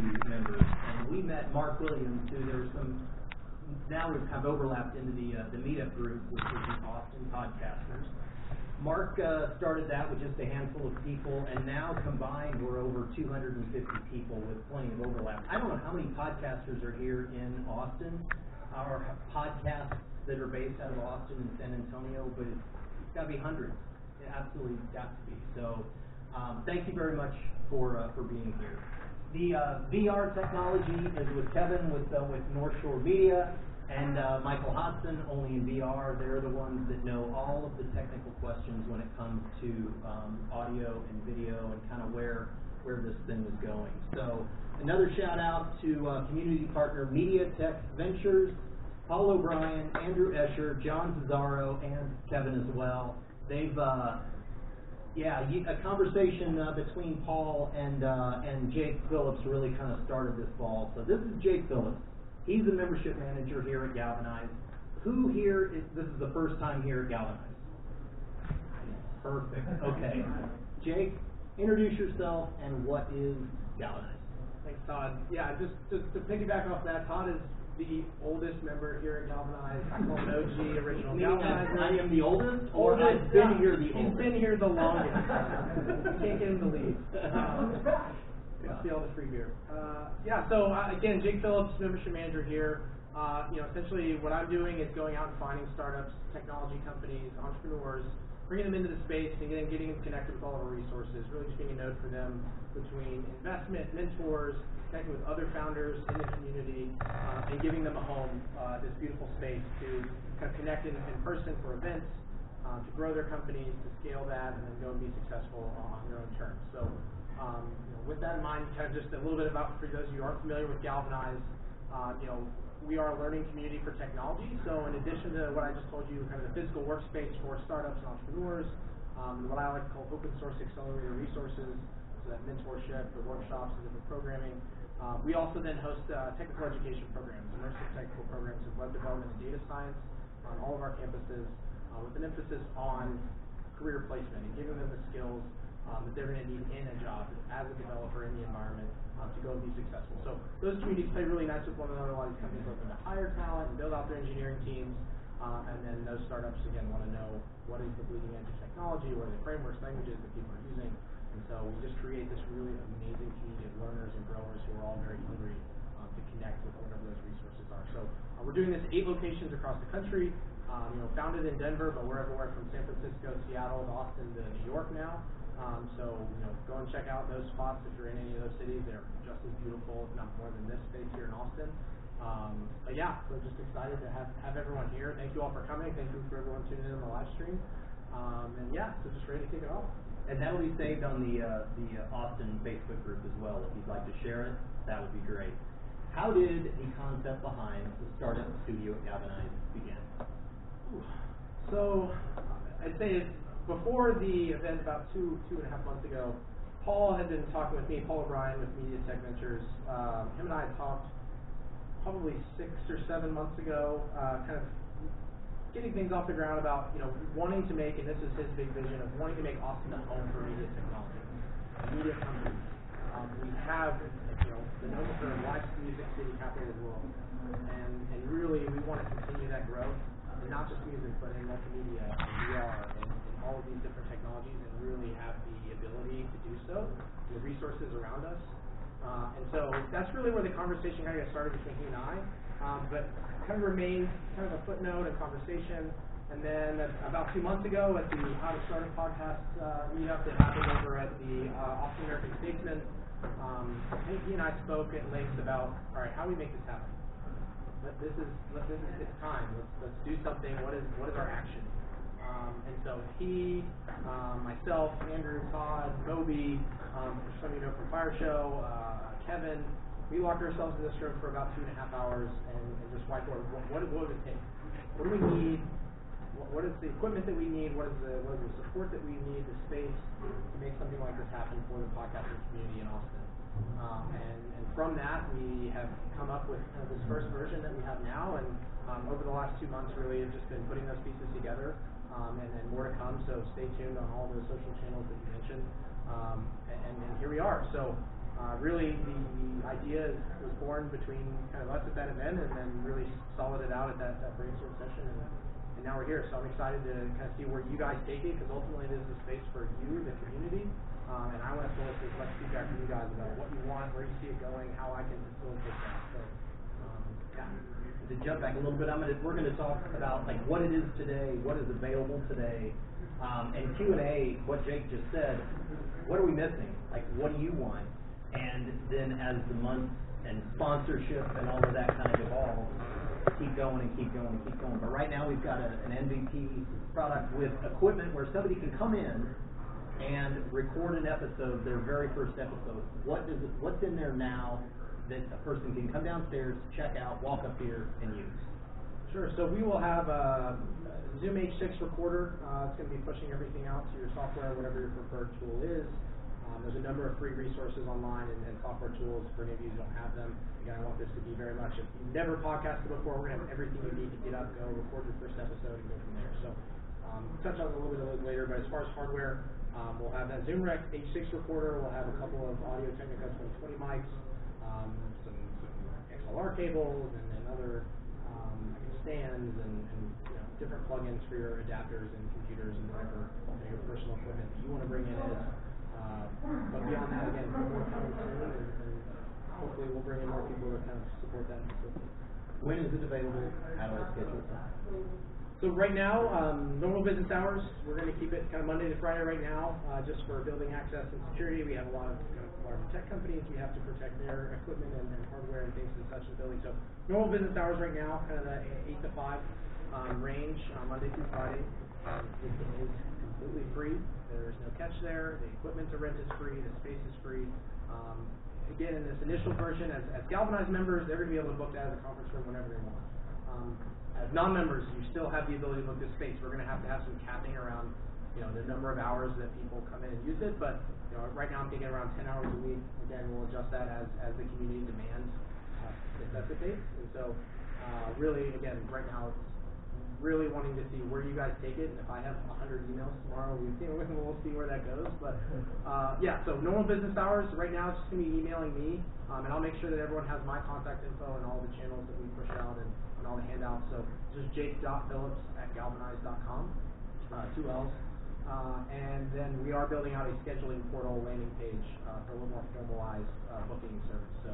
members. And we met Mark Williams, who there was some, now we've kind of overlapped into the, uh, the meetup group, which is the Austin Podcasters. Mark uh, started that with just a handful of people, and now combined, we're over 250 people with plenty of overlap. I don't know how many podcasters are here in Austin, Our podcasts that are based out of Austin and San Antonio, but it's, it's got to be hundreds. It absolutely got to be. So, um, thank you very much for uh, for being here. The uh, VR technology is with Kevin with uh, with North Shore Media and uh, Michael Hodson, only in VR. They're the ones that know all of the technical questions when it comes to um, audio and video and kind of where where this thing is going. So another shout out to uh, community partner Media Tech Ventures, Paul O'Brien, Andrew Escher, John Cesaro, and Kevin as well. They've uh, yeah, a conversation uh, between Paul and uh, and Jake Phillips really kind of started this ball. So this is Jake Phillips. He's the membership manager here at Galvanize. Who here is this is the first time here at Galvanize? Perfect. Okay. Jake, introduce yourself and what is Galvanize? Thanks, Todd. Yeah, just to, to piggyback off that, Todd is the oldest member here at Galvanize. I'm an OG, original Meaning Galvanizer. I am the oldest, or I've been here the He's oldest. been here the longest. Can't get him to leave. Um, Yeah. Must be all the free beer. Uh, yeah, so uh, again, Jake Phillips, membership manager here. Uh, you know, essentially what I'm doing is going out and finding startups, technology companies, entrepreneurs, bringing them into the space and getting, getting them connected with all of our resources, really just being a node for them between investment, mentors, connecting with other founders in the community, uh, and giving them a home, uh, this beautiful space to kind of connect in, in person for events, uh, to grow their companies, to scale that, and then go and be successful on their own terms. So, um, you know, with that in mind, kind of just a little bit about for those of you who aren't familiar with Galvanize, uh, you know, we are a learning community for technology. So, in addition to what I just told you, kind of the physical workspace for startups and entrepreneurs, um, what I like to call open source accelerator resources, so that mentorship, the workshops, and different programming. Uh, we also then host uh, technical education programs, immersive technical programs in web development and data science on all of our campuses, uh, with an emphasis on career placement and giving them the skills um, that they're going to need in a job as a developer in the environment um, to go and be successful. So those communities play really nice with one another. A lot of these companies looking to hire talent and build out their engineering teams. Uh, and then those startups, again, want to know what is the bleeding edge of technology, what are the frameworks, languages that people are using. And so we just create this really amazing community of learners and growers who are all very hungry um, to connect with whatever those resources are. So uh, we're doing this eight locations across the country. Um, you know, founded in Denver, but we're everywhere from San Francisco, Seattle, to Austin, to New York now. Um, so you know, go and check out those spots if you're in any of those cities. They're just as beautiful, if not more than this space here in Austin. Um, but yeah, so just excited to have, have everyone here. Thank you all for coming. Thank you for everyone tuning in on the live stream. Um, and yeah, so just ready to kick it off. And that'll be saved on the uh, the uh, Austin Facebook group as well. If you'd like to share it, that would be great. How did the concept behind the startup studio at Galvanize begin? So I'd say before the event about two two and a half months ago, Paul had been talking with me, Paul O'Brien with Media Tech Ventures. Um, him and I talked probably six or seven months ago, uh, kind of getting things off the ground about you know wanting to make, and this is his big vision of wanting to make Austin a home for media technology, media companies. Um, we have you know the number of live music city capital of the world, and and really we want to continue that growth, not just music, but in multimedia, and VR, and, and all of these different technologies, and really have the ability to do so, the resources around us. Uh, and so that's really where the conversation kind of got started between he and I, um, but kind of remained kind of a footnote and conversation. And then about two months ago at the How to Start a Podcast uh, meetup that happened over at the uh, Austin American Statesman, um, he, and I spoke at length about, all right, how do we make this happen? Let, this is let, this is it's time. Let's let's do something. What is what is our action? Um, and so he, um, myself, Andrew, Todd, Moby, um, some of you know from Fire Show, uh, Kevin, we locked ourselves in this room for about two and a half hours and, and just whiteboard what, what, what would it take? What do we need? What, what is the equipment that we need? What is the what is the support that we need? The space to make something like this happen for the podcasting community in Austin. Um, and, and from that, we have come up with this first version that we have now. And um, over the last two months, really have just been putting those pieces together um, and, and more to come. So stay tuned on all those social channels that you mentioned. Um, and, and here we are. So uh, really the idea is, was born between kind of us at that event and then really solid it out at that, that brainstorm session and, and now we're here. So I'm excited to kind of see where you guys take it because ultimately this is a space for you, the community, um, and I want to solicit as much feedback from you guys about what you want, where you see it going, how I can facilitate that. So, um, yeah. To jump back a little bit, I'm gonna, we're gonna talk about like what it is today, what is available today, um, and Q and A, what Jake just said, what are we missing? Like, what do you want? And then as the months and sponsorship and all of that kind of evolves, keep going and keep going and keep going. But right now, we've got a, an MVP product with equipment where somebody can come in and record an episode, their very first episode. What does it, what's in there now that a person can come downstairs, check out, walk up here, and use? Sure. So we will have a Zoom H6 recorder. Uh, it's going to be pushing everything out to your software, whatever your preferred tool is. Um, there's a number of free resources online and, and software tools for any of you who don't have them. Again, I want this to be very much, if you've never podcasted before, we're going to have everything you need to get up, go, record your first episode, and go from there. So um, touch on a little bit of those later, but as far as hardware, um, we'll have that Zoom Rec H6 recorder. We'll have a couple of Audio Technica 2020 mics, um, some, some XLR cables, and, and other um, stands and, and you know, different plugins for your adapters and computers and whatever you know, your personal equipment that you want to bring in is. Uh, but beyond that, again, more coming soon, and, and hopefully we'll bring in more people to kind of support that facility. When is it available? How do I schedule it? So right now, um, normal business hours, we're going to keep it kind of Monday to Friday right now, uh, just for building access and security. We have a lot of kind of large tech companies. We have to protect their equipment and, and hardware and things and such in building. So normal business hours right now, kind of the eight to five um, range, uh, Monday through Friday. Um, it is completely free. There's no catch there. The equipment to rent is free. The space is free. Um, again, in this initial version, as, as galvanized members, they're going to be able to book that as a conference room whenever they want. Um, as non-members, you still have the ability to book this space. We're going to have to have some capping around, you know, the number of hours that people come in and use it. But you know, right now I'm thinking around 10 hours a week. Again, we'll adjust that as as the community demand uh, necessitates. And so, uh, really, again, right now it's really wanting to see where you guys take it. And if I have 100 emails tomorrow, we know, we'll see where that goes. But uh, yeah, so normal business hours right now it's just going to be emailing me, um, and I'll make sure that everyone has my contact info and all the channels that we push out and, and all the handouts. So just jake.phillips at galvanize.com, uh, two L's. Uh, and then we are building out a scheduling portal landing page uh, for a little more formalized uh, booking service. So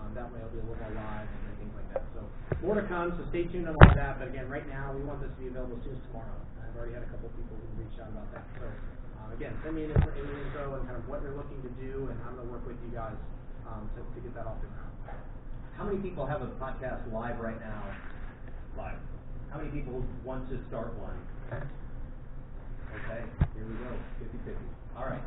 um, that way it'll be a little more live and, things like that. So more to come. So stay tuned on all that. But again, right now we want this to be available as soon as tomorrow. I've already had a couple of people who reached out about that. So um, again, send me an info, any info and kind of what you're looking to do, and I'm going to work with you guys um, to, to get that off the ground. How many people have a podcast live right now? Live. How many people want to start one? Okay, here we go, 50-50. All right.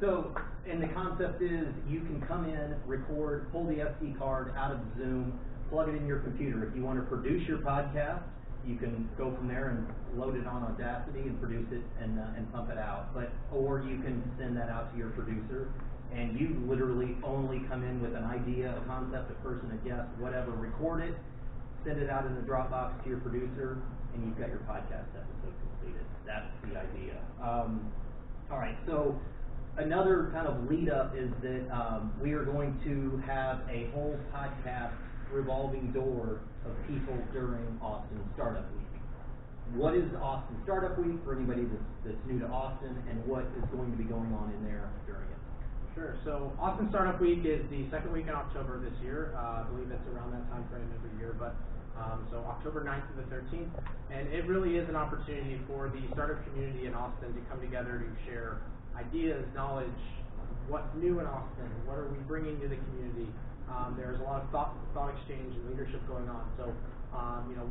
So, and the concept is you can come in, record, pull the SD card out of Zoom, plug it in your computer. If you want to produce your podcast, you can go from there and load it on Audacity and produce it and, uh, and pump it out. But or you can send that out to your producer, and you literally only come in with an idea, a concept, a person, a guest, whatever, record it, send it out in the Dropbox to your producer, and you've got your podcast episode completed. That's the idea. Um, all right, so another kind of lead up is that um, we are going to have a whole podcast revolving door of people during Austin Startup Week. What is Austin Startup Week for anybody that's, that's new to Austin, and what is going to be going on in there during it? Sure. So Austin Startup Week is the second week in October this year. Uh, I believe it's around that time frame every year, but um, so October 9th to the 13th, and it really is an opportunity for the startup community in Austin to come together to share ideas, knowledge, what's new in Austin, what are we bringing to the community. Um, there's a lot of thought, thought exchange and leadership going on. So, um, you know,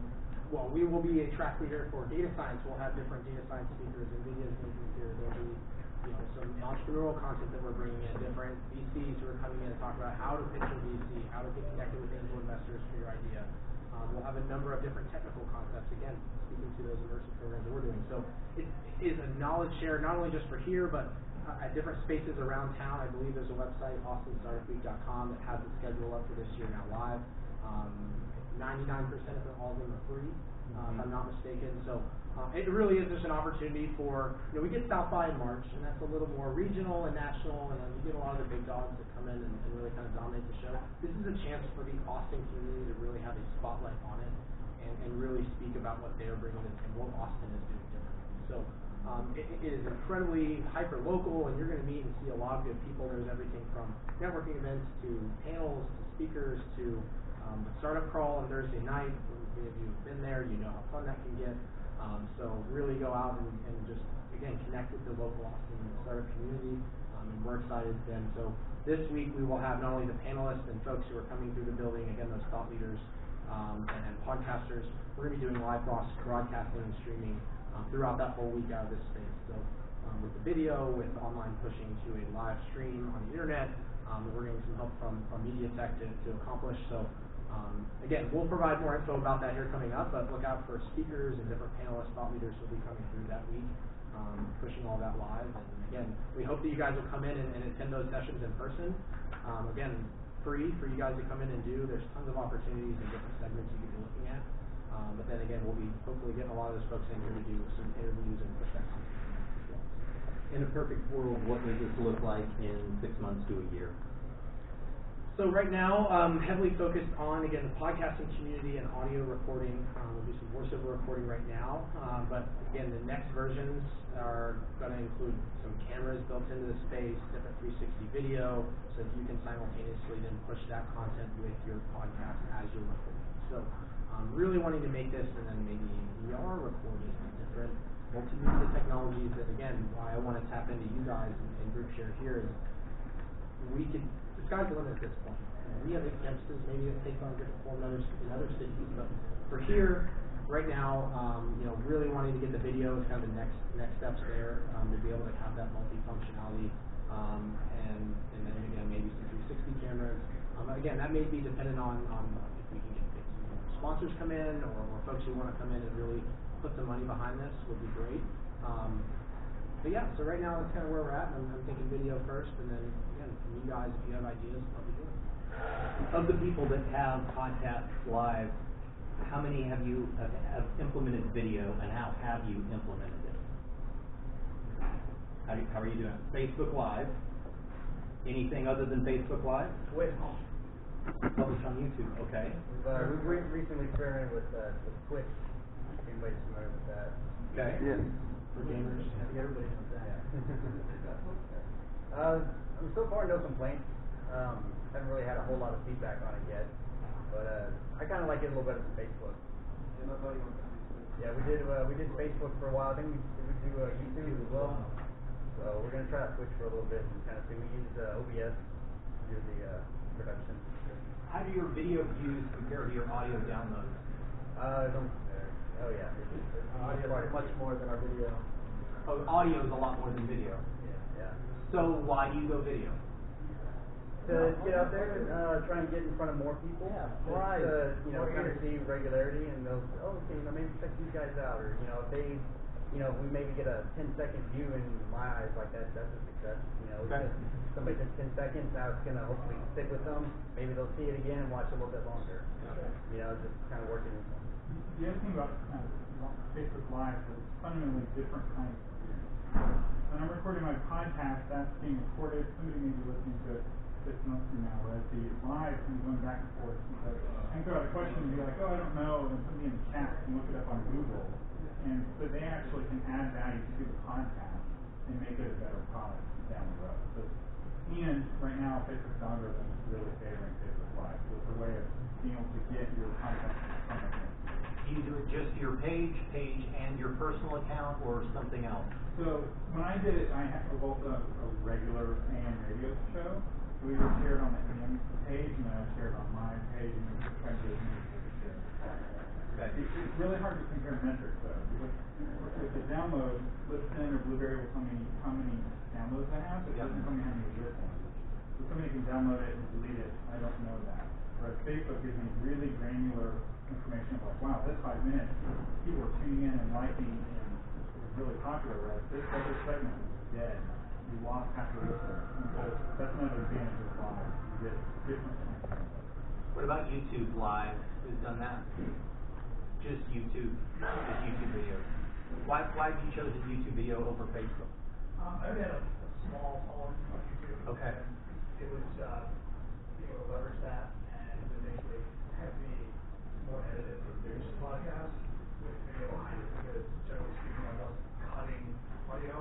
well, we will be a track leader for data science. We'll have different data science speakers, NVIDIA's making here. There'll be, you know, some entrepreneurial content that we're bringing in, different VCs who are coming in to talk about how to pitch a VC, how to get connected with angel investors for your idea. Um, we'll have a number of different technical concepts, again, speaking to those immersive programs that we're doing. So it is a knowledge share, not only just for here, but uh, at different spaces around town. I believe there's a website, austinstartupweek.com, that has the schedule up for this year now live. Um, 99% of them, all of them are free, uh, if I'm not mistaken. So uh, it really is just an opportunity for, you know, we get South by in March, and that's a little more regional and national, and then you get a lot of the big dogs that come in and, and really kind of dominate the show. This is a chance for the Austin community to really have a spotlight on it and, and really speak about what they are bringing to and what Austin is doing differently. So um, it, it is incredibly hyper local, and you're going to meet and see a lot of good people. There's everything from networking events to panels to speakers to um, the startup crawl on Thursday night. Many of you have been there, you know how fun that can get. Um, so really go out and, and just again connect with the local Austin startup community, um, and we're excited then. So this week we will have not only the panelists and folks who are coming through the building, again those thought leaders um, and, and podcasters. We're going to be doing live broadcasting and streaming um, throughout that whole week out of this space. So um, with the video, with online pushing to a live stream on the internet, um, we're getting some help from, from Media Tech to, to accomplish. So um, again, we'll provide more info about that here coming up, but look out for speakers and different panelists, thought leaders will be coming through that week, um, pushing all that live. And again, we hope that you guys will come in and, and attend those sessions in person. Um, again, free for you guys to come in and do. There's tons of opportunities and different segments you can be looking at. Um, but then again, we'll be hopefully getting a lot of those folks in here to do some interviews and well. In a perfect world, what does this look like in six months to a year? So right now, um, heavily focused on again the podcasting community and audio recording. Um, we'll do some voiceover recording right now, um, but again, the next versions are going to include some cameras built into the space, different 360 video, so that you can simultaneously then push that content with your podcast as you're recording. So, um, really wanting to make this, and then maybe VR recording, different multimedia technologies. That again, why I want to tap into you guys and, and group share here is we could sky's the limit at this point. We have campuses, maybe it takes on a different form in other, in other cities, but for here, right now, um, you know, really wanting to get the video is kind of the next next steps there um, to be able to have that multi-functionality, um, and and then again maybe some 360 cameras. Um, again, that may be dependent on on if we can get some sponsors come in or, or folks who want to come in and really put some money behind this would be great. Um, but yeah, so right now that's kind of where we're at. I'm, I'm thinking video first, and then again, from you guys, if you have ideas, let me do it. Of the people that have podcasts live, how many have you have, have implemented video, and how have you implemented it? How, do you, how are you doing? Facebook Live. Anything other than Facebook Live? Twitch. Published on YouTube. Okay. We've, uh, we've re- recently experimented with, uh, with Twitch. If anybody's familiar with that. Okay. Yeah. For gamers, I think everybody knows that. Uh, so far, no complaints. Um, haven't really had a whole lot of feedback on it yet, but uh, I kind of like it a little better than Facebook. Yeah, we did uh, we did Facebook for a while. I think we we do uh, YouTube as well. So we're gonna try to switch for a little bit and kind of see. We use uh, OBS to do the uh, production. How do your video views compare to your audio downloads? Uh, don't compare. Oh yeah, it's, it's, it's Audio much more than our video. Audio is a lot more than video. Yeah. So why do you go video? to get out there, uh, try and get in front of more people. Yeah, Just, right. uh, you know, More kind of see regularity and they'll, oh, okay, you know, maybe check these guys out, or, you know, if they, you know, if we maybe get a 10 second view in my eyes like that, that's a success, you know. Okay. Just Somebody says 10 seconds, now it's gonna hopefully stick with them, maybe they'll see it again and watch a little bit longer. You know, just kind of working. The other thing about uh, Facebook Live is fundamentally different kind of experience. When I'm recording my podcast, that's being recorded, somebody may be listening to it six months from now, whereas the live can be going back and forth. And so I can throw out a question and be like, oh, I don't know, and somebody in the chat can look it up on Google. And so they actually can add value to the podcast and make it a better product down the road. So, and right now, Facebook's algorithm is really favoring Facebook Live. So it's a way of being able to get your content from the Do you do it just your page, page and your personal account, or something else? So when I did it, I had both a, a regular AM radio show. We were shared on the AM page, and then I shared on my page, and we tried to get as many people to share. Okay. It, it's really hard to compare metrics though, because with the download, Libsyn or Blubrry will tell me how many downloads I have, but it Yeah. doesn't tell me how many listens. So somebody can download it and delete it. I don't know that. Whereas Facebook gives me really granular information of like, wow, this five minutes, people are tuning in and liking, and it was really popular. Whereas this other segment was dead. You lost half the listeners. So that's another advantage of live. You get different kinds of input. What about YouTube Live? Who's done that? Just YouTube, just YouTube video. Why, why have you chosen YouTube video over Facebook? Um, I had a, a small following on YouTube. Okay. It was, uh, you know, have any more edited produced podcasts with video speaking, I cutting audio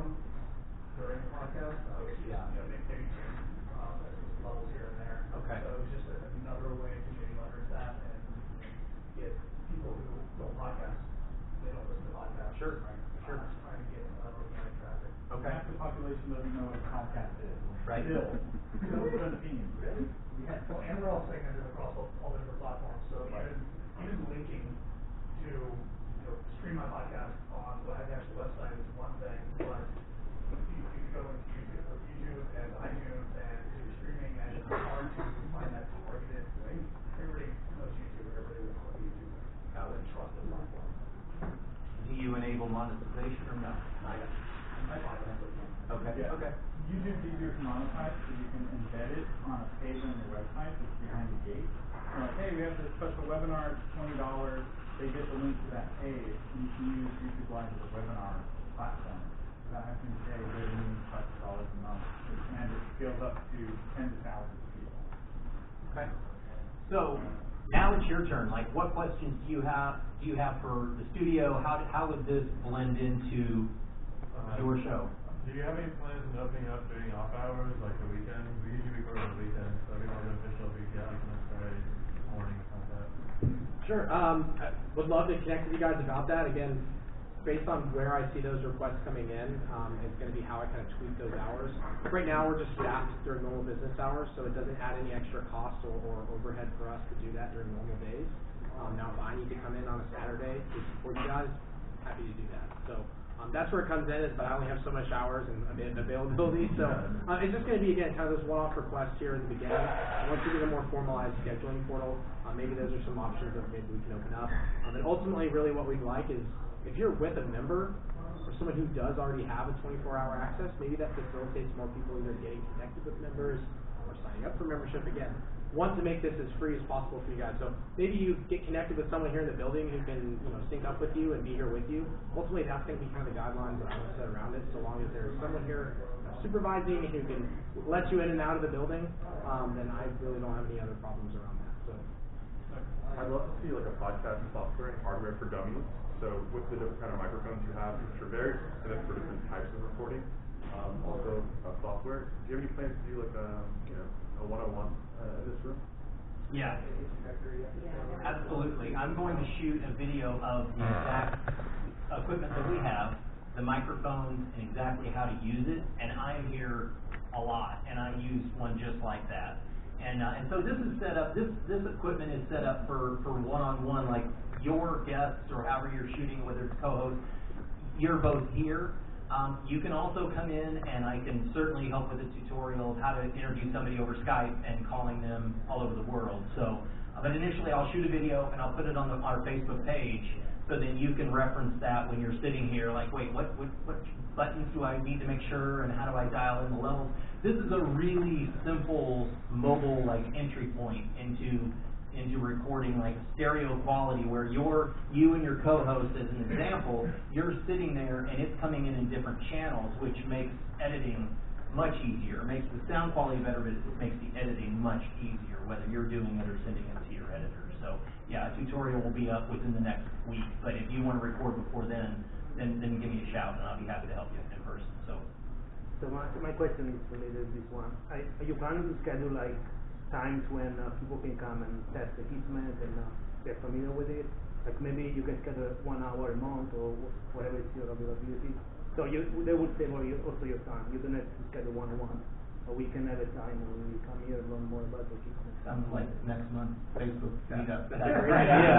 during the podcast. I was just, you know, maybe changing um, here and there. Okay. So just another way to leverage that and get people who don't podcast, they don't listen to podcasts. Sure, right? sure. Uh, Trying to get uh, organic traffic. Okay. Half the population doesn't know what a podcast is. Right. Still, still seventeen. Yeah, well, and we're all segmented across all, all the different platforms, so Right. even, even linking to, you know, stream my podcast on the actual website is one thing, but you, you can go into YouTube, or YouTube and iTunes and do streaming, and it's hard to find that targeted thing. Everybody knows YouTube, and everybody will know YouTube, how they trust the platform. Do you enable monetization or no? I, I find that. Okay, Yeah. okay. YouTube's easier to monetize, so you can embed it on a page on your website that's behind the gate. So like, hey, we have this special webinar, it's twenty dollars, they get the link to that page, and you can use YouTube Live as a webinar platform. Having to pay their million plus dollars a month, and it scales up to tens of thousands of people. Okay. So, now it's your turn, like, what questions do you have, do you have for the studio? How, how would this blend into Uh, your show? Do you have any plans on opening up during off hours, like the weekends? We usually record on the weekends, so we get like next Friday morning or something. Sure, um, I would love to connect with you guys about that, again, based on where I see those requests coming in, um, it's gonna be how I kind of tweak those hours. Right now, we're just staffed during normal business hours, so it doesn't add any extra cost or, or overhead for us to do that during normal days. Um, now, if I need to come in on a Saturday to support you guys, happy to do that, so, um, that's where it comes in, is, but I only have so much hours and avail- availability, so, uh, it's just gonna be, again, kind of those one-off requests here in the beginning. And Once we get a more formalized scheduling portal, uh, maybe those are some options that maybe we can open up. Um, and ultimately, really what we'd like is, if you're with a member, or someone who does already have a twenty-four hour access, maybe that facilitates more people either getting connected with members or signing up for membership again. Want to make this as free as possible for you guys, so maybe you get connected with someone here in the building who can, you know, sync up with you and be here with you. Ultimately, that's gonna be kind of the guidelines that I want to set around it, so long as there's someone here supervising who can let you in and out of the building, um, then I really don't have any other problems around that, so. I'd love to see like a podcasting software and hardware for dummies. So with the different kind of microphones you have, which are very specific for different types of recording, um, also uh, software. Do you have any plans to do like a, you know, a one-on-one uh, in this room? Yeah. Absolutely. I'm going to shoot a video of the exact equipment that we have, the microphones, and exactly how to use it. And I'm here a lot, and I use one just like that. And, uh, and so this is set up, this, this equipment is set up for, for one-on-one, like your guests or however you're shooting, whether it's co-host, you're both here. Um, you can also come in and I can certainly help with a tutorial of how to interview somebody over Skype and calling them all over the world. So, uh, but initially I'll shoot a video and I'll put it on the, our Facebook page so then you can reference that when you're sitting here like, wait, what, what, what buttons do I need to make sure and how do I dial in the levels? This is a really simple mobile like entry point into into recording like stereo quality where you're you and your co-host as an example you're sitting there and it's coming in in different channels which makes editing much easier. Makes the sound quality better but it makes the editing much easier whether you're doing it or sending it to your editor. So yeah a tutorial will be up within the next week but if you want to record before then then then give me a shout and I'll be happy to help you in person so. So my, my question is related to this one. I, are you planning to schedule like times when uh, people can come and test the equipment and uh, get familiar with it? Like maybe you can schedule one hour a month or whatever is your availability. So you, they would save all your, also your time. You don't have to schedule one on one. A weekend at a time when you come here and learn more about the equipment. Sounds like next month Facebook meetup. That's a great idea.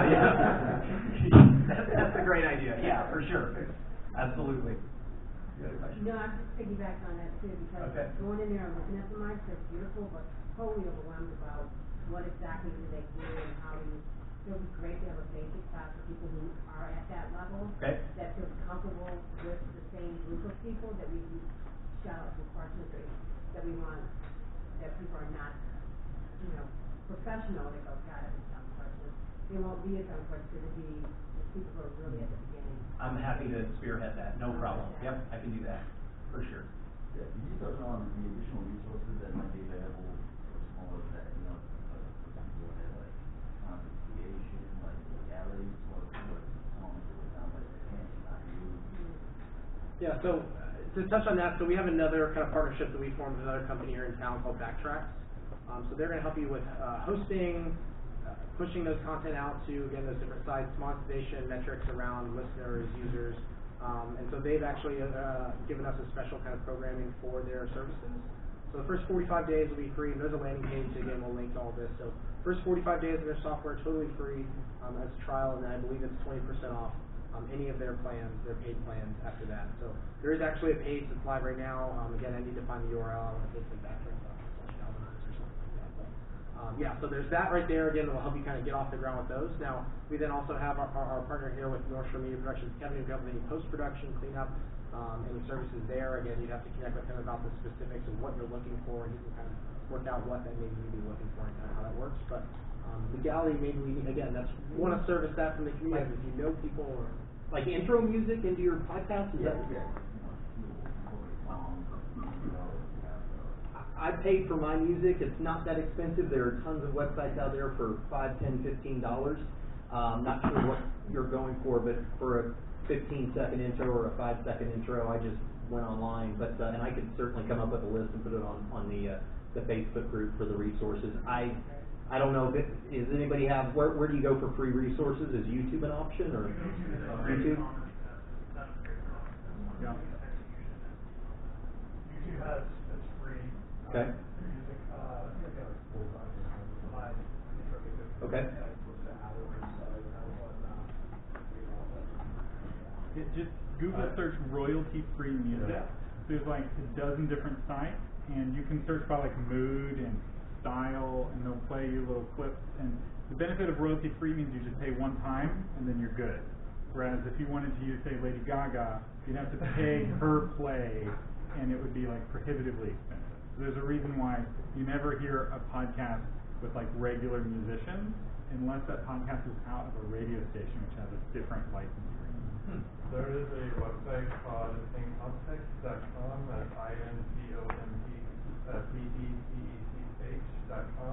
That's, that's a great idea, yeah, for sure, absolutely. You got a question? No, I'm just piggybacking on that too, because Okay. going in there and looking at the mics, they're beautiful, but totally overwhelmed about what exactly do they do and how do you, it would be great to have a basic class for people who are at that level. Okay. That feels comfortable with the same group of people that we, shout out to Parsons, that we want, that people are not, you know, professional, they go, God, it's some Parsons. They won't be as unfortunate, it'll be the people who are really at the beginning. I'm happy to spearhead that, no problem, yep, I can do that, for sure. Yeah, can you touch on the additional resources that might be available for smaller that, you know, uh, for example, that like content creation, like legalities, what, what songs that would sound like can not use? Yeah, so uh, to touch on that, so we have another kind of partnership that we formed with another company here in town called Backtracks. Um, so they're going to help you with uh, hosting, pushing those content out to, again, those different sites, monetization metrics around listeners, users. Um, and so they've actually, uh, given us a special kind of programming for their services. So the first forty-five days will be free, and there's a landing page, again, we'll link to all this. So first forty-five days of their software, totally free, um, as a trial, and I believe it's twenty percent off, um, any of their plans, their paid plans after that. So there is actually a page that's live right now, um, again, I need to find the URL, I take it back slash Galvanize or something like that, but, um, yeah, so there's that right there, again, that will help you kind of get off the ground with those. Now, we then also have our, our, our partner here with North Shore Media Productions, Kevin, who covers any post-production, cleanup, um, any services there. Again, you'd have to connect with him about the specifics of what you're looking for, and he can kind of work out what that maybe you'd be looking for and kind of how that works. But, um, legality, maybe we, again, that's, want to service that from the community, if you know people or, Like intro music into your podcast, is that? I I paid for my music, it's not that expensive, there are tons of websites out there for five, ten, fifteen dollars. Um, not sure what you're going for, but for a fifteen second intro or a five second intro, I just went online, but, uh, and I could certainly come up with a list and put it on, on the, uh, the Facebook group for the resources. I, I don't know, if it- is anybody have, where, where do you go for free resources? Is YouTube an option, or YouTube? Yeah. YouTube has, Okay. Music, you know, provide intro music. Okay. Yeah, it's supposed to add or inside, and that was, It just Google search royalty free music. Yeah. There's like a dozen different sites, and you can search by like mood and style, and they'll play you little clips. And the benefit of royalty free means you just pay one time, and then you're good. Whereas if you wanted to use, say, Lady Gaga, you'd have to pay per play, and it would be like prohibitively expensive. There's a reason why you never hear a podcast with like regular musicians unless that podcast is out of a radio station which has a different license agreement. There is a website called incompetech.com, that's I N C O M T, uh, P E C E C H dot com.